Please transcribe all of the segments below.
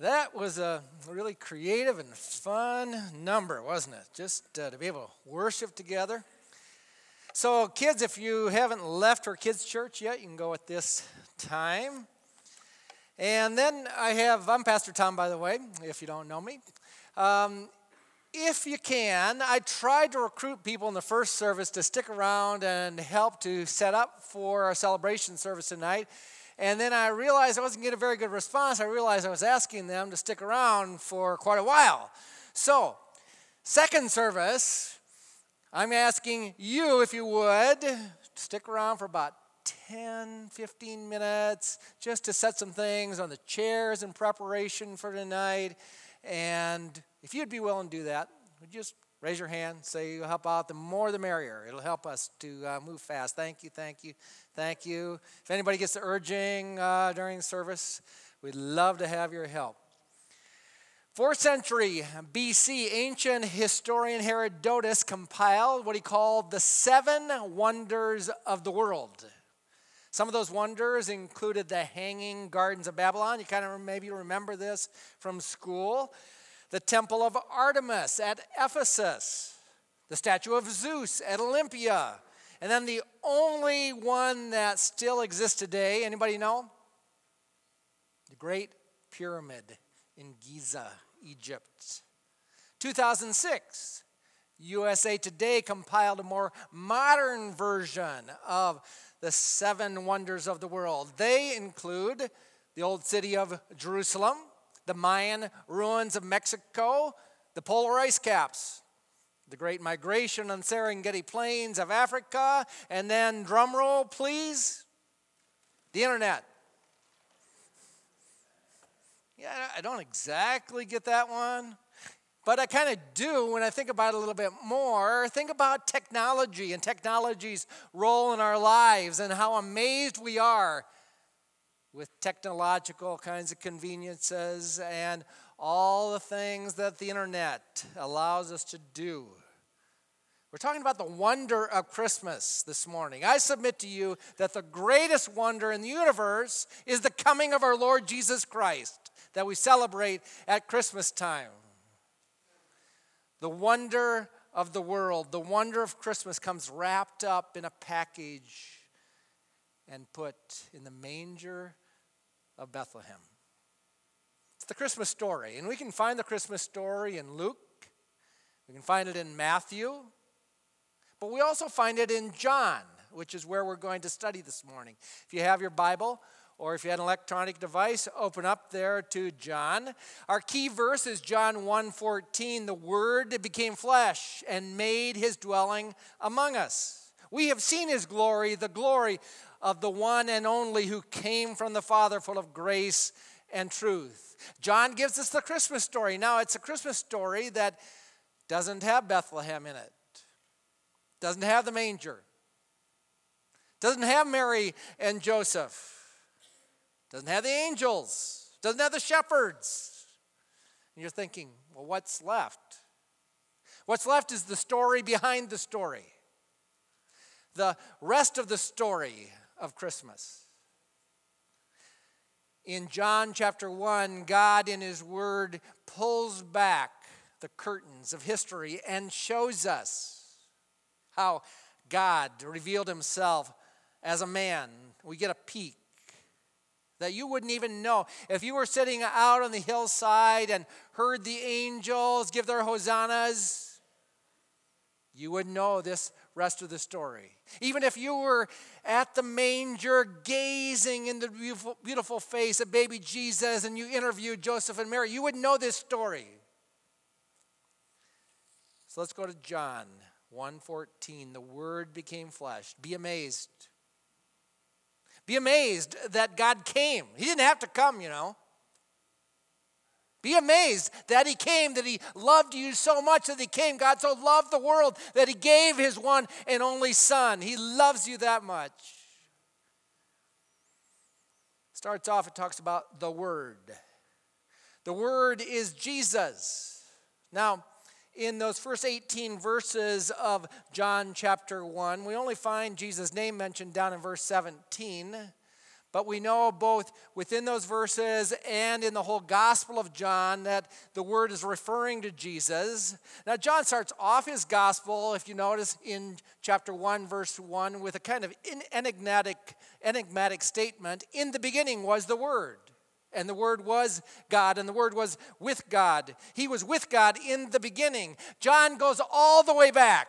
That was a really creative and fun number, wasn't it? Just uh, to be able to worship together. So, kids, if you haven't left our kids' church yet, you can go at this time. And then I have, I'm Pastor Tom, by the way, if you don't know me. Um, if you can, I tried to recruit people in the first service to stick around and help to set up for our celebration service tonight. And then I realized I wasn't getting a very good response. I realized I was asking them to stick around for quite a while. So, second service, I'm asking you, if you would, stick around for about 10, 15 minutes just to set some things on the chairs in preparation for tonight. And if you'd be willing to do that, would just raise your hand, say you help out. The more the merrier. It'll help us to uh, move fast. Thank you, thank you. Thank you. If anybody gets the urging uh, during service, we'd love to have your help. Fourth century BC, ancient historian Herodotus compiled what he called the seven wonders of the world. Some of those wonders included the hanging gardens of Babylon. You kind of maybe remember this from school. The temple of Artemis at Ephesus, the statue of Zeus at Olympia, and then the only one that still exists today, anybody know? The Great Pyramid in Giza, Egypt. 2006, USA Today compiled a more modern version of the seven wonders of the world. They include the old city of Jerusalem, the Mayan ruins of Mexico, the polar ice caps, the Great Migration on Serengeti Plains of Africa, and then, drumroll please, the internet. Yeah, I don't exactly get that one, but I kind of do when I think about it a little bit more. Think about technology and technology's role in our lives and how amazed we are with technological kinds of conveniences and all the things that the internet allows us to do. We're talking about the wonder of Christmas this morning. I submit to you that the greatest wonder in the universe is the coming of our Lord Jesus Christ that we celebrate at Christmas time. The wonder of the world, the wonder of Christmas comes wrapped up in a package and put in the manger of Bethlehem. It's the Christmas story, and we can find the Christmas story in Luke, we can find it in Matthew, but we also find it in John, which is where we're going to study this morning. If you have your Bible, or if you had an electronic device, open up there to John. Our key verse is John 1:14. The word became flesh and made his dwelling among us. We have seen his glory, the glory of the one and only who came from the Father, full of grace and truth. John gives us the Christmas story. Now, it's a Christmas story that doesn't have Bethlehem in it. Doesn't have the manger. Doesn't have Mary and Joseph. Doesn't have the angels. Doesn't have the shepherds. And you're thinking, well, what's left? What's left is the story behind the story. The rest of the story of Christmas. In John chapter 1, God in His Word pulls back the curtains of history and shows us how God revealed himself as a man. We get a peek that you wouldn't even know. If you were sitting out on the hillside and heard the angels give their hosannas, you would know this rest of the story. Even if you were at the manger gazing in the beautiful, beautiful face of baby Jesus and you interviewed Joseph and Mary, you would know this story. So let's go to John 114 the word became flesh. Be amazed. Be amazed that god came. He didn't have to come you know be amazed that he came that he loved you so much that he came god so loved the world that he gave his one and only son he loves you that much starts off it talks about the word the word is jesus now in those first 18 verses of John chapter 1. We only find Jesus' name mentioned down in verse 17. But we know both within those verses and in the whole Gospel of John that the word is referring to Jesus. Now, John starts off his Gospel, if you notice, in chapter 1, verse 1, with a kind of enigmatic, enigmatic statement In the beginning was the Word. And the Word was God, and the Word was with God. He was with God in the beginning. John goes all the way back,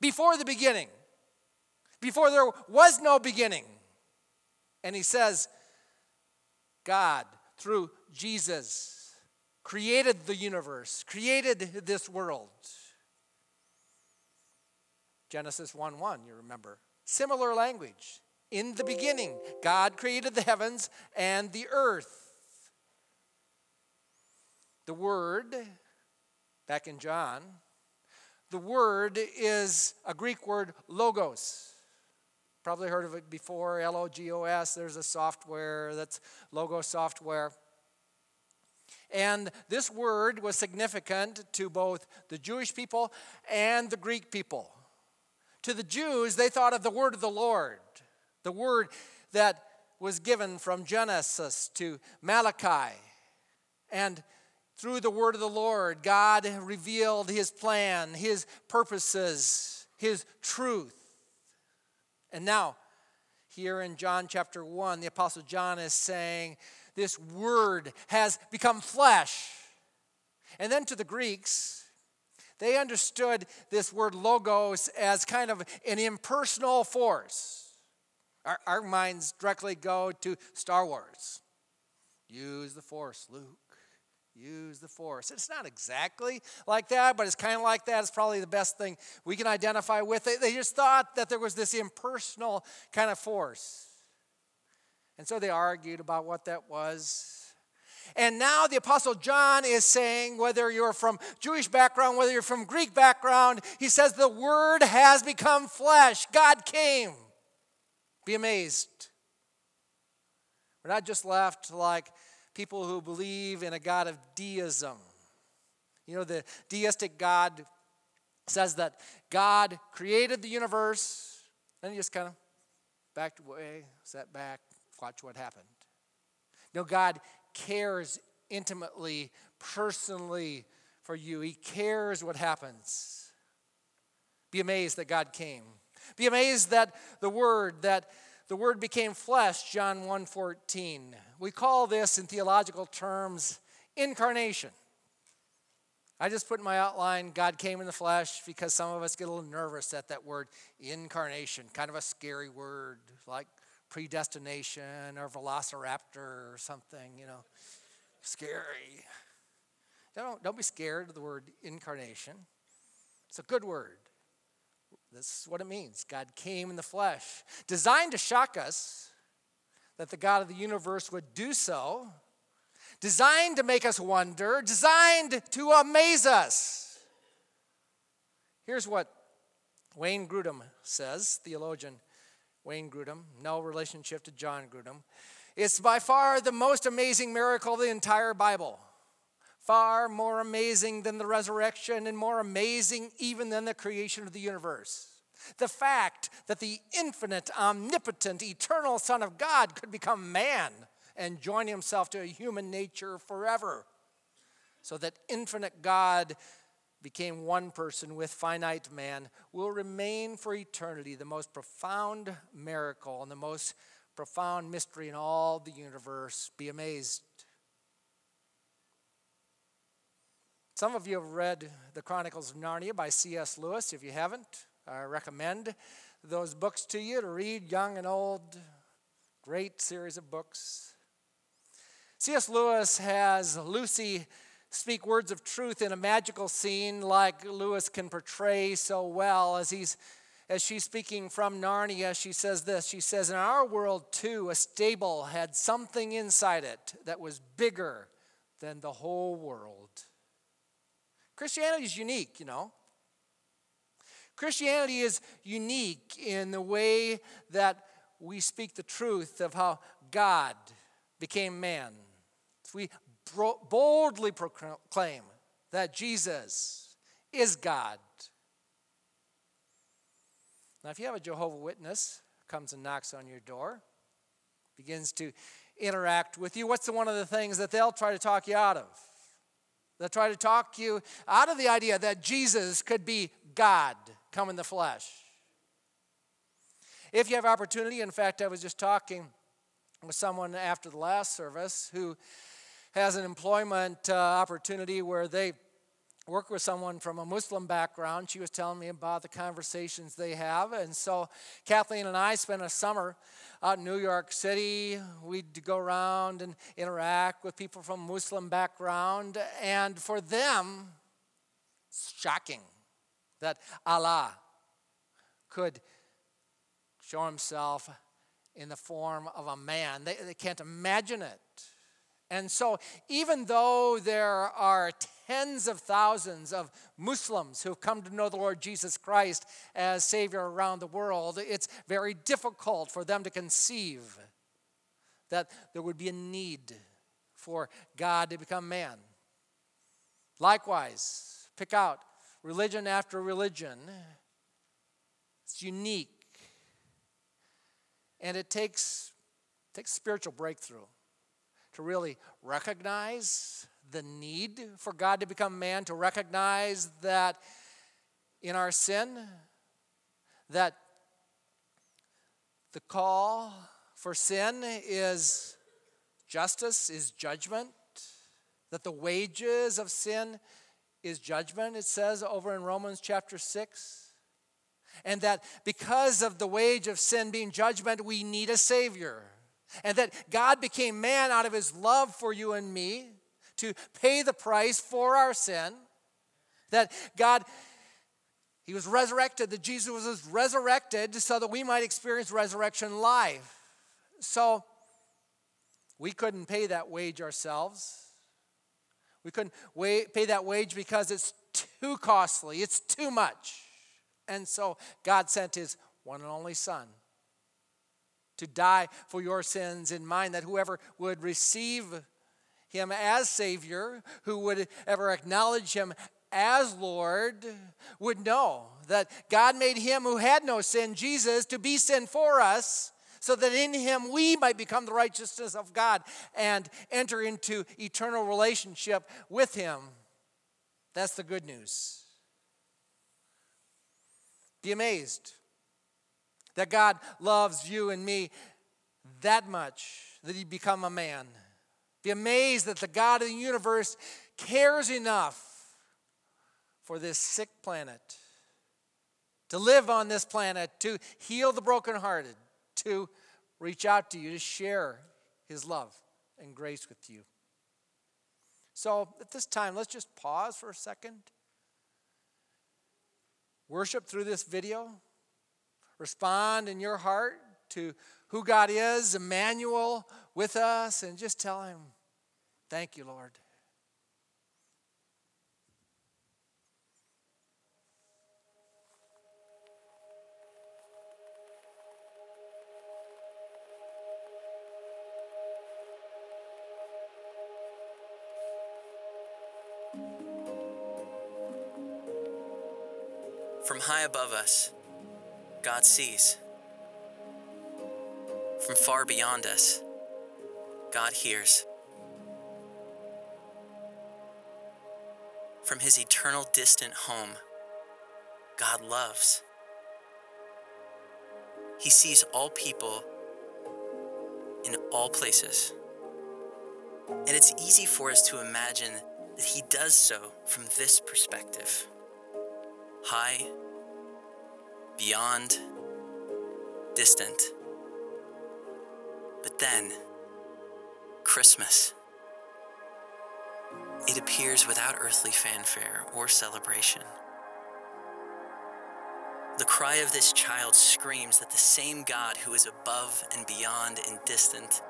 before the beginning, before there was no beginning. And he says, God, through Jesus, created the universe, created this world. Genesis 1 1, you remember. Similar language. In the beginning, God created the heavens and the earth. The Word, back in John, the Word is a Greek word, logos. Probably heard of it before, L O G O S. There's a software that's Logos software. And this word was significant to both the Jewish people and the Greek people. To the Jews, they thought of the word of the Lord, the word that was given from Genesis to Malachi. And through the word of the Lord, God revealed his plan, his purposes, his truth. And now, here in John chapter 1, the Apostle John is saying, This word has become flesh. And then to the Greeks, they understood this word logos as kind of an impersonal force. Our, our minds directly go to Star Wars. Use the force, Luke. Use the force. It's not exactly like that, but it's kind of like that. It's probably the best thing we can identify with it. They just thought that there was this impersonal kind of force. And so they argued about what that was. And now the Apostle John is saying, whether you're from Jewish background, whether you're from Greek background, he says, the Word has become flesh. God came. Be amazed. We're not just left like, people who believe in a God of deism. You know, the deistic God says that God created the universe, and he just kind of backed away, sat back, watch what happened. No, God cares intimately, personally for you. He cares what happens. Be amazed that God came. Be amazed that the word that the word became flesh, John 1:14. We call this in theological terms incarnation. I just put in my outline God came in the flesh because some of us get a little nervous at that word incarnation, kind of a scary word like predestination or velociraptor or something, you know. Scary. Don't, don't be scared of the word incarnation. It's a good word. This is what it means. God came in the flesh, designed to shock us that the God of the universe would do so, designed to make us wonder, designed to amaze us. Here's what Wayne Grudem says, theologian Wayne Grudem, no relationship to John Grudem. It's by far the most amazing miracle of the entire Bible far more amazing than the resurrection and more amazing even than the creation of the universe. The fact that the infinite, omnipotent, eternal Son of God could become man and join himself to a human nature forever. So that infinite God became one person with finite man will remain for eternity the most profound miracle and the most profound mystery in all the universe. Be amazed Some of you have read The Chronicles of Narnia by C.S. Lewis. If you haven't, I recommend those books to you to read, young and old. Great series of books. C.S. Lewis has Lucy speak words of truth in a magical scene like Lewis can portray so well as he's as she's speaking from Narnia, she says this. She says, In our world, too, a stable had something inside it that was bigger than the whole world. Christianity is unique, you know. Christianity is unique in the way that we speak the truth of how God became man. We boldly proclaim that Jesus is God. Now, if you have a Jehovah Witness comes and knocks on your door, begins to interact with you, what's the, one of the things that they'll try to talk you out of? They'll try to talk you out of the idea that Jesus could be God come in the flesh. If you have opportunity, in fact, I was just talking with someone after the last service who has an employment uh, opportunity where they work with someone from a Muslim background. She was telling me about the conversations they have. And so Kathleen and I spent a summer out in New York City. We'd go around and interact with people from Muslim background. And for them, it's shocking that Allah could show himself in the form of a man. They, they can't imagine it. And so, even though there are tens of thousands of Muslims who've come to know the Lord Jesus Christ as Savior around the world, it's very difficult for them to conceive that there would be a need for God to become man. Likewise, pick out religion after religion. It's unique. And it takes, takes spiritual breakthrough to really recognize the need for God to become man, to recognize that in our sin, that the call for sin is justice, is judgment, that the wages of sin is judgment, it says over in Romans chapter 6. And that because of the wage of sin being judgment, we need a Savior. And that God became man out of his love for you and me to pay the price for our sin. That God, he was resurrected, that Jesus was resurrected so that we might experience resurrection life. So we couldn't pay that wage ourselves. We couldn't pay that wage because it's too costly, it's too much. And so God sent his one and only Son to die for your sins in mine, that whoever would receive him as Savior, who would ever acknowledge him as Lord, would know that God made him who had no sin, Jesus, to be sin for us, so that in him we might become the righteousness of God and enter into eternal relationship with him. That's the good news. Be amazed that God loves you and me that much that he become a man. Be amazed that the God of the universe cares enough for this sick planet to live on this planet, to heal the brokenhearted, to reach out to you, to share his love and grace with you. So at this time, let's just pause for a second. Worship through this video. Respond in your heart to who God is, Emmanuel with us, and just tell him, Thank you, Lord. From high above us, God sees. From far beyond us, God hears. From his eternal distant home, God loves. He sees all people in all places. And it's easy for us to imagine that he does so from this perspective high, beyond, distant. But then, Christmas. It appears without earthly fanfare or celebration. The cry of this child screams that the same God who is above and beyond and distant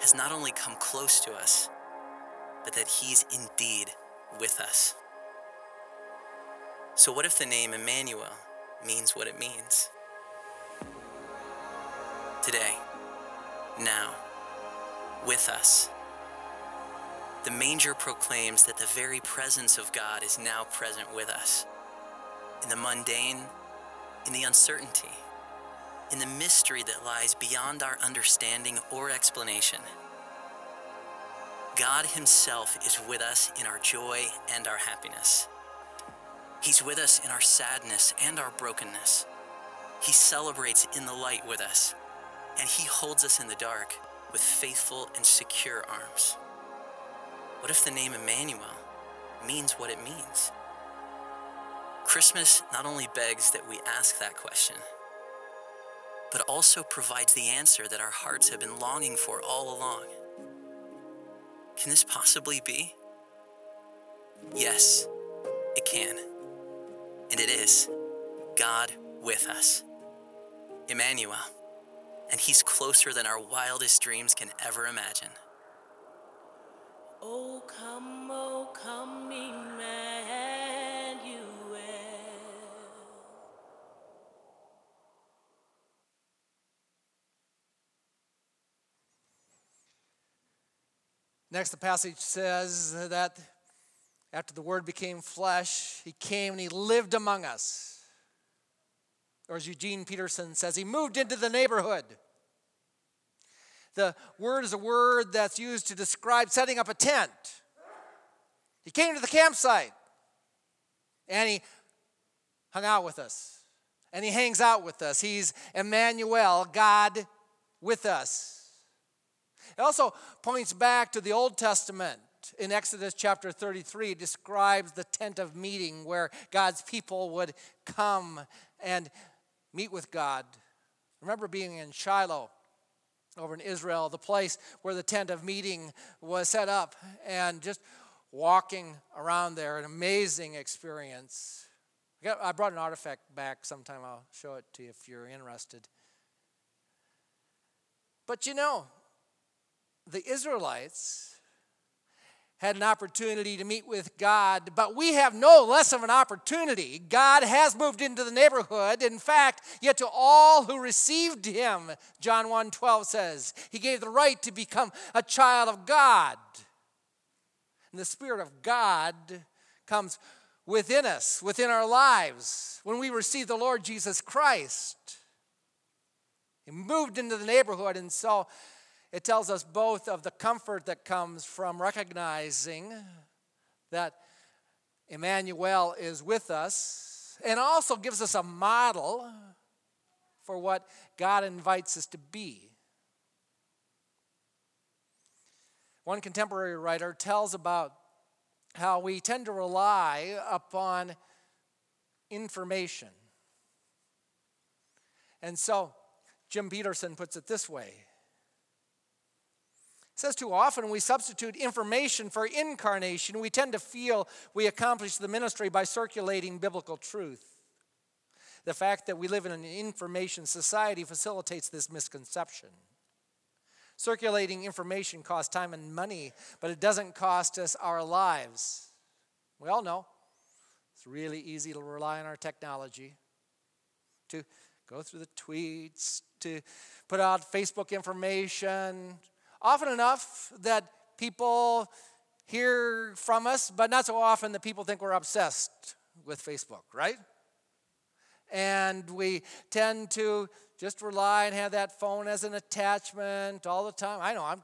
has not only come close to us, but that he's indeed with us. So, what if the name Emmanuel means what it means? Today, now, with us, the manger proclaims that the very presence of God is now present with us. In the mundane, in the uncertainty, in the mystery that lies beyond our understanding or explanation. God Himself is with us in our joy and our happiness. He's with us in our sadness and our brokenness. He celebrates in the light with us, and He holds us in the dark with faithful and secure arms. What if the name Emmanuel means what it means? Christmas not only begs that we ask that question, but also provides the answer that our hearts have been longing for all along. Can this possibly be? Yes, it can. And it is God with us. Emmanuel. And he's closer than our wildest dreams can ever imagine. Oh, come, oh, come, Emmanuel. Next, the passage says that after the Word became flesh, He came and He lived among us. Or as Eugene Peterson says, He moved into the neighborhood. The word is a word that's used to describe setting up a tent. He came to the campsite and He hung out with us. And He hangs out with us. He's Emmanuel, God with us. It also points back to the Old Testament. In Exodus chapter 33, it describes the tent of meeting where God's people would come and meet with God. Remember being in Shiloh over in Israel, the place where the tent of meeting was set up, and just walking around there, an amazing experience. I brought an artifact back sometime, I'll show it to you if you're interested. But you know, the Israelites had an opportunity to meet with God, but we have no less of an opportunity. God has moved into the neighborhood. In fact, yet to all who received him, John 1 12 says, he gave the right to become a child of God. And the Spirit of God comes within us, within our lives, when we receive the Lord Jesus Christ. He moved into the neighborhood, and so it tells us both of the comfort that comes from recognizing that Emmanuel is with us, and also gives us a model for what God invites us to be. One contemporary writer tells about how we tend to rely upon information. And so, Jim Petersen puts it this way says too often we substitute information for incarnation. We tend to feel we accomplish the ministry by circulating biblical truth. The fact that we live in an information society facilitates this misconception. Circulating information costs time and money, but it doesn't cost us our lives. We all know it's really easy to rely on our technology to go through the tweets, to put out Facebook information, often enough that people hear from us, but not so often that people think we're obsessed with Facebook, right? And we tend to just rely and have that phone as an attachment all the time. I know I'm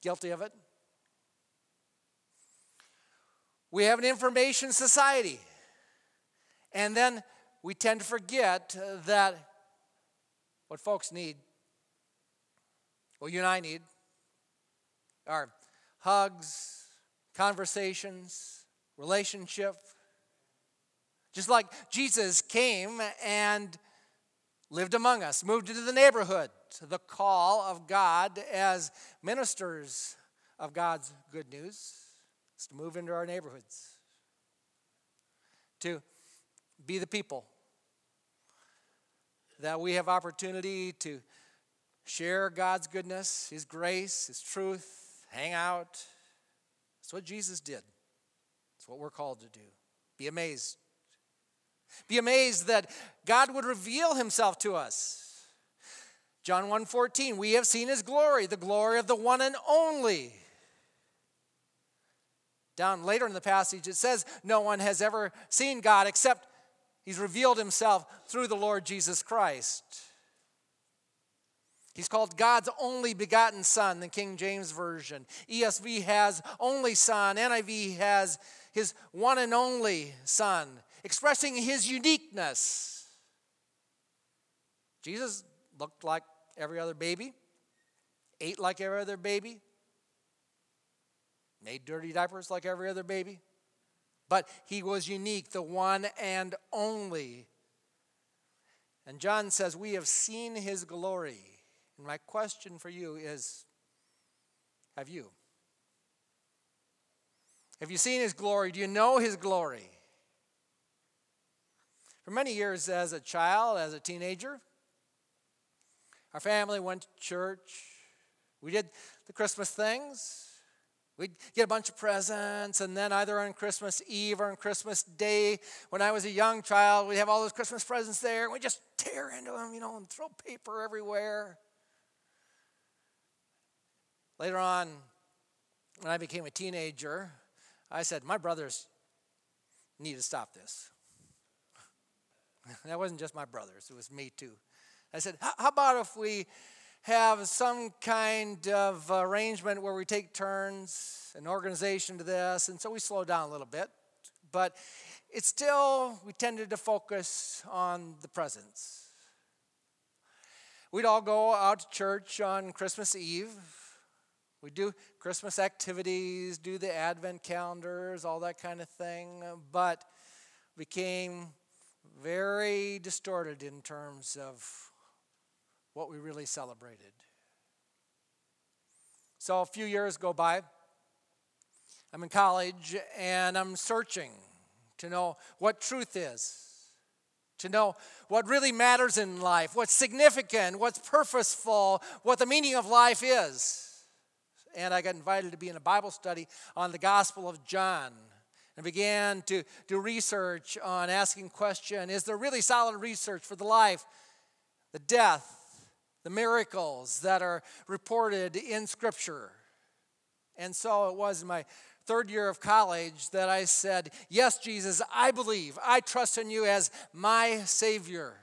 guilty of it. We have an information society. And then we tend to forget that what folks need, what you and I need, our hugs, conversations, relationship. Just like Jesus came and lived among us, moved into the neighborhood, the call of God as ministers of God's good news is to move into our neighborhoods, to be the people that we have opportunity to share God's goodness, His grace, His truth, hang out. That's what Jesus did. That's what we're called to do. Be amazed. Be amazed that God would reveal himself to us. John 1:14, we have seen his glory, the glory of the one and only. Down later in the passage it says no one has ever seen God except he's revealed himself through the Lord Jesus Christ. He's called God's only begotten Son, the King James Version. ESV has only Son. NIV has his one and only Son, expressing his uniqueness. Jesus looked like every other baby, ate like every other baby, made dirty diapers like every other baby. But he was unique, the one and only. And John says, We have seen his glory. And my question for you is Have you? Have you seen his glory? Do you know his glory? For many years as a child, as a teenager, our family went to church. We did the Christmas things. We'd get a bunch of presents, and then either on Christmas Eve or on Christmas Day, when I was a young child, we'd have all those Christmas presents there, and we'd just tear into them, you know, and throw paper everywhere. Later on, when I became a teenager, I said, My brothers need to stop this. that wasn't just my brothers, it was me too. I said, How about if we have some kind of arrangement where we take turns, an organization to this, and so we slow down a little bit. But it's still, we tended to focus on the presents. We'd all go out to church on Christmas Eve. We do Christmas activities, do the Advent calendars, all that kind of thing, but became very distorted in terms of what we really celebrated. So a few years go by. I'm in college and I'm searching to know what truth is, to know what really matters in life, what's significant, what's purposeful, what the meaning of life is and I got invited to be in a Bible study on the Gospel of John and began to do research on asking question is there really solid research for the life the death the miracles that are reported in scripture? And so it was in my third year of college that i said yes jesus i believe. I trust in you as my savior.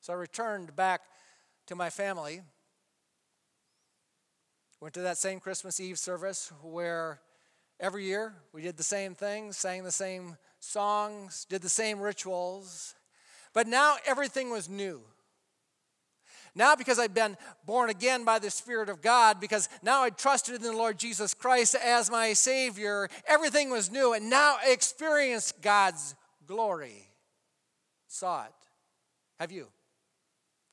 So i returned back to my family Went to that same Christmas Eve service where every year we did the same things, sang the same songs, did the same rituals. But now everything was new. Now, because I'd been born again by the Spirit of God, because now I trusted in the Lord Jesus Christ as my Savior, everything was new. And now I experienced God's glory. Saw it. Have you?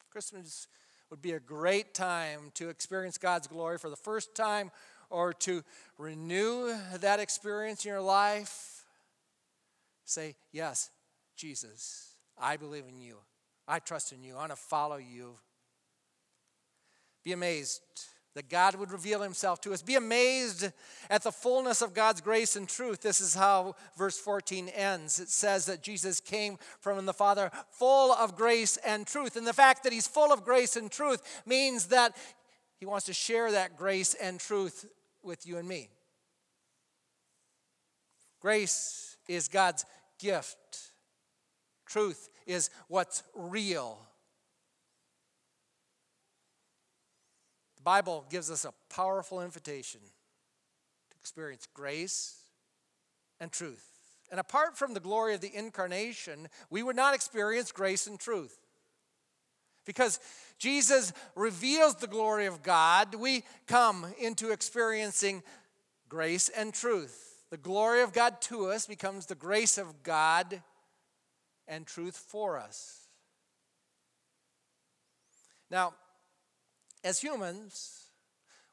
Christmas would be a great time to experience God's glory for the first time or to renew that experience in your life. Say, Yes, Jesus, I believe in you. I trust in you. I want to follow you. Be amazed that God would reveal himself to us. Be amazed at the fullness of God's grace and truth. This is how verse 14 ends. It says that Jesus came from the Father full of grace and truth. And the fact that he's full of grace and truth means that he wants to share that grace and truth with you and me. Grace is God's gift, truth is what's real. Bible gives us a powerful invitation to experience grace and truth. And apart from the glory of the incarnation, we would not experience grace and truth. Because Jesus reveals the glory of God, we come into experiencing grace and truth. The glory of God to us becomes the grace of God and truth for us. Now, as humans,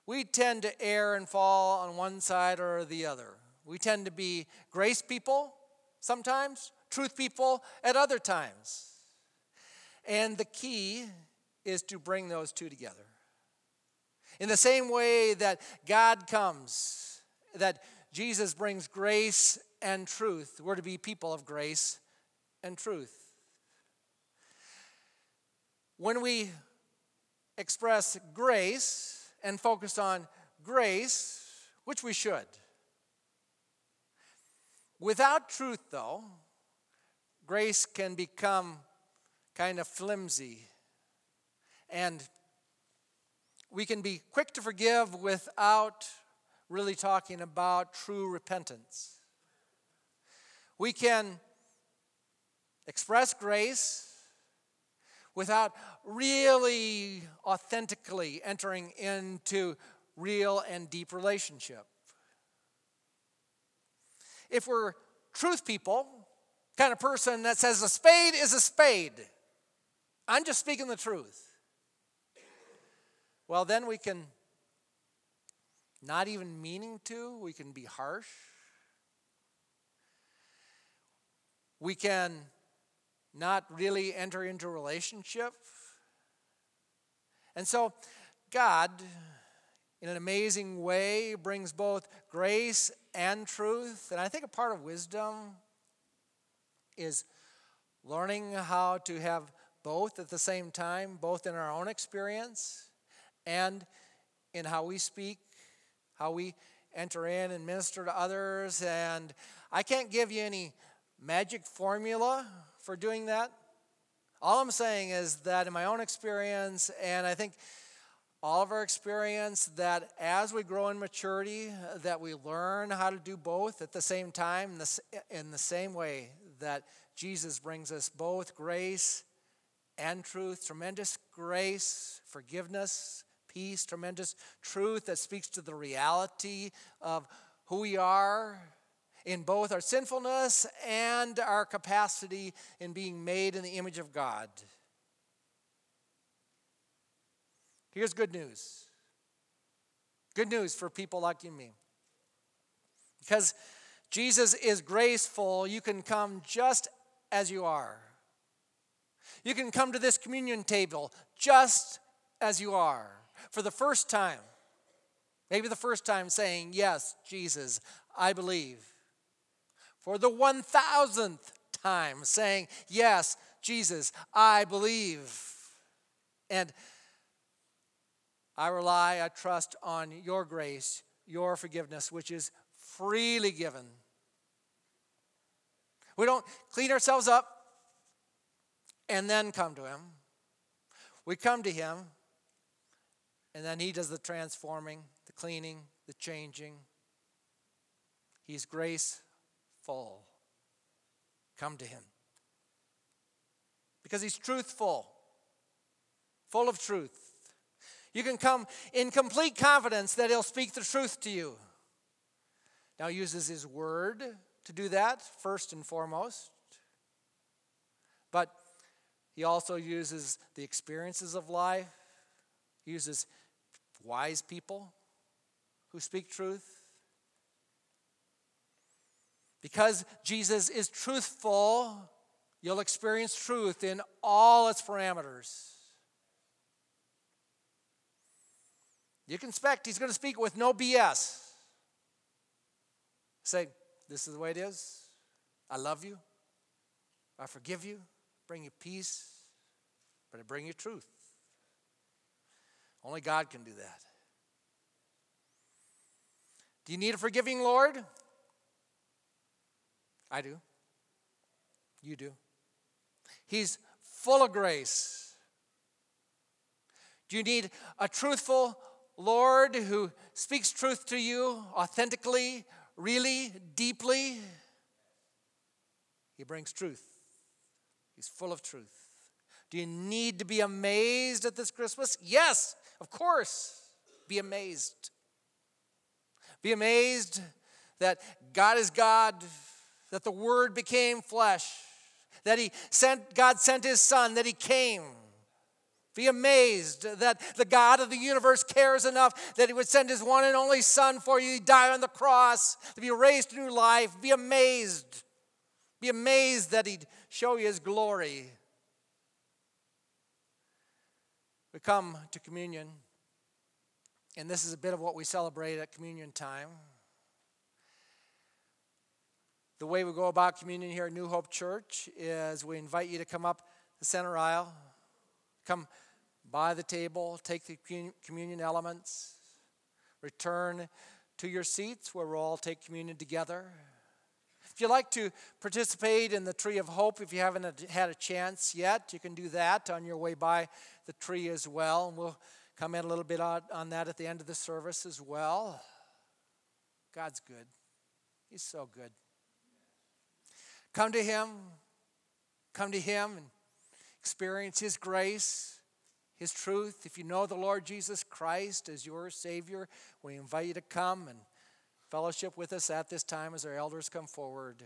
we tend to err and fall on one side or the other. We tend to be grace people sometimes, truth people at other times. And the key is to bring those two together. In the same way that God comes, that Jesus brings grace and truth, we're to be people of grace and truth. When we express grace and focus on grace, which we should. Without truth, though, grace can become kind of flimsy And we can be quick to forgive without really talking about true repentance. We can express grace without really authentically entering into real and deep relationship. If we're truth people, kind of person that says a spade is a spade, I'm just speaking the truth. Well, then we can, not even meaning to, we can be harsh. We can not really enter into relationship. And so, God, in an amazing way, brings both grace and truth. And I think a part of wisdom is learning how to have both at the same time, both in our own experience and in how we speak, how we enter in and minister to others. And I can't give you any magic formula for doing that. All I'm saying is that in my own experience, and I think all of our experience, that as we grow in maturity, that we learn how to do both at the same time, in the same way that Jesus brings us both grace and truth, tremendous grace, forgiveness, peace, tremendous truth that speaks to the reality of who we are in both our sinfulness and our capacity in being made in the image of God. Here's good news. Good news for people like you and me. Because Jesus is graceful, you can come just as you are. You can come to this communion table just as you are for the first time. Maybe the first time saying, Yes, Jesus, I believe for the 1000th time, saying, Yes, Jesus, I believe. And I rely, I trust on your grace, your forgiveness, which is freely given. We don't clean ourselves up and then come to Him. We come to Him, and then He does the transforming, the cleaning, the changing. He's grace full. Come to him. Because he's truthful, full of truth. You can come in complete confidence that he'll speak the truth to you. Now, he uses his word to do that, first and foremost. But he also uses the experiences of life, he uses wise people who speak truth. Because Jesus is truthful, you'll experience truth in all its parameters. You can expect he's going to speak with no BS. Say, this is the way it is. I love you. I forgive you. Bring you peace. But I bring you truth. Only God can do that. Do you need a forgiving Lord? I do. You do. He's full of grace. Do you need a truthful Lord who speaks truth to you authentically, really, deeply? He brings truth. He's full of truth. Do you need to be amazed at this Christmas? Yes, of course. Be amazed. Be amazed that God is God that the Word became flesh, that He sent, God sent His Son, that He came. Be amazed that the God of the universe cares enough that He would send His one and only Son for you. He died on the cross to be raised to new life. Be amazed. Be amazed that He'd show you His glory. We come to communion, and this is a bit of what we celebrate at communion time. The way we go about communion here at New Hope Church is we invite you to come up the center aisle, come by the table, take the communion elements, return to your seats where we'll all take communion together. If you'd like to participate in the Tree of Hope, if you haven't had a chance yet, you can do that on your way by the tree as well. And we'll comment a little bit on that at the end of the service as well. God's good, He's so good. Come to Him, come to Him and experience His grace, His truth. If you know the Lord Jesus Christ as your Savior, we invite you to come and fellowship with us at this time as our elders come forward.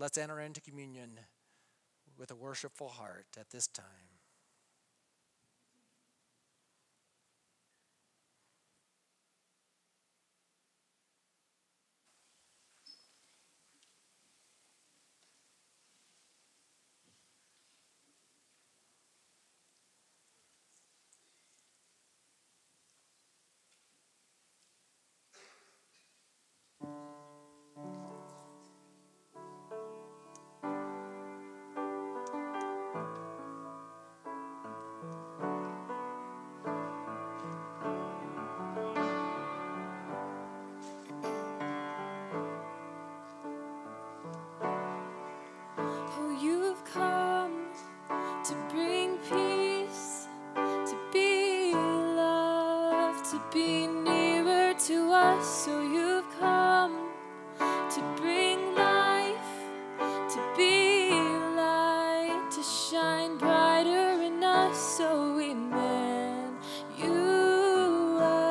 Let's enter into communion with a worshipful heart at this time.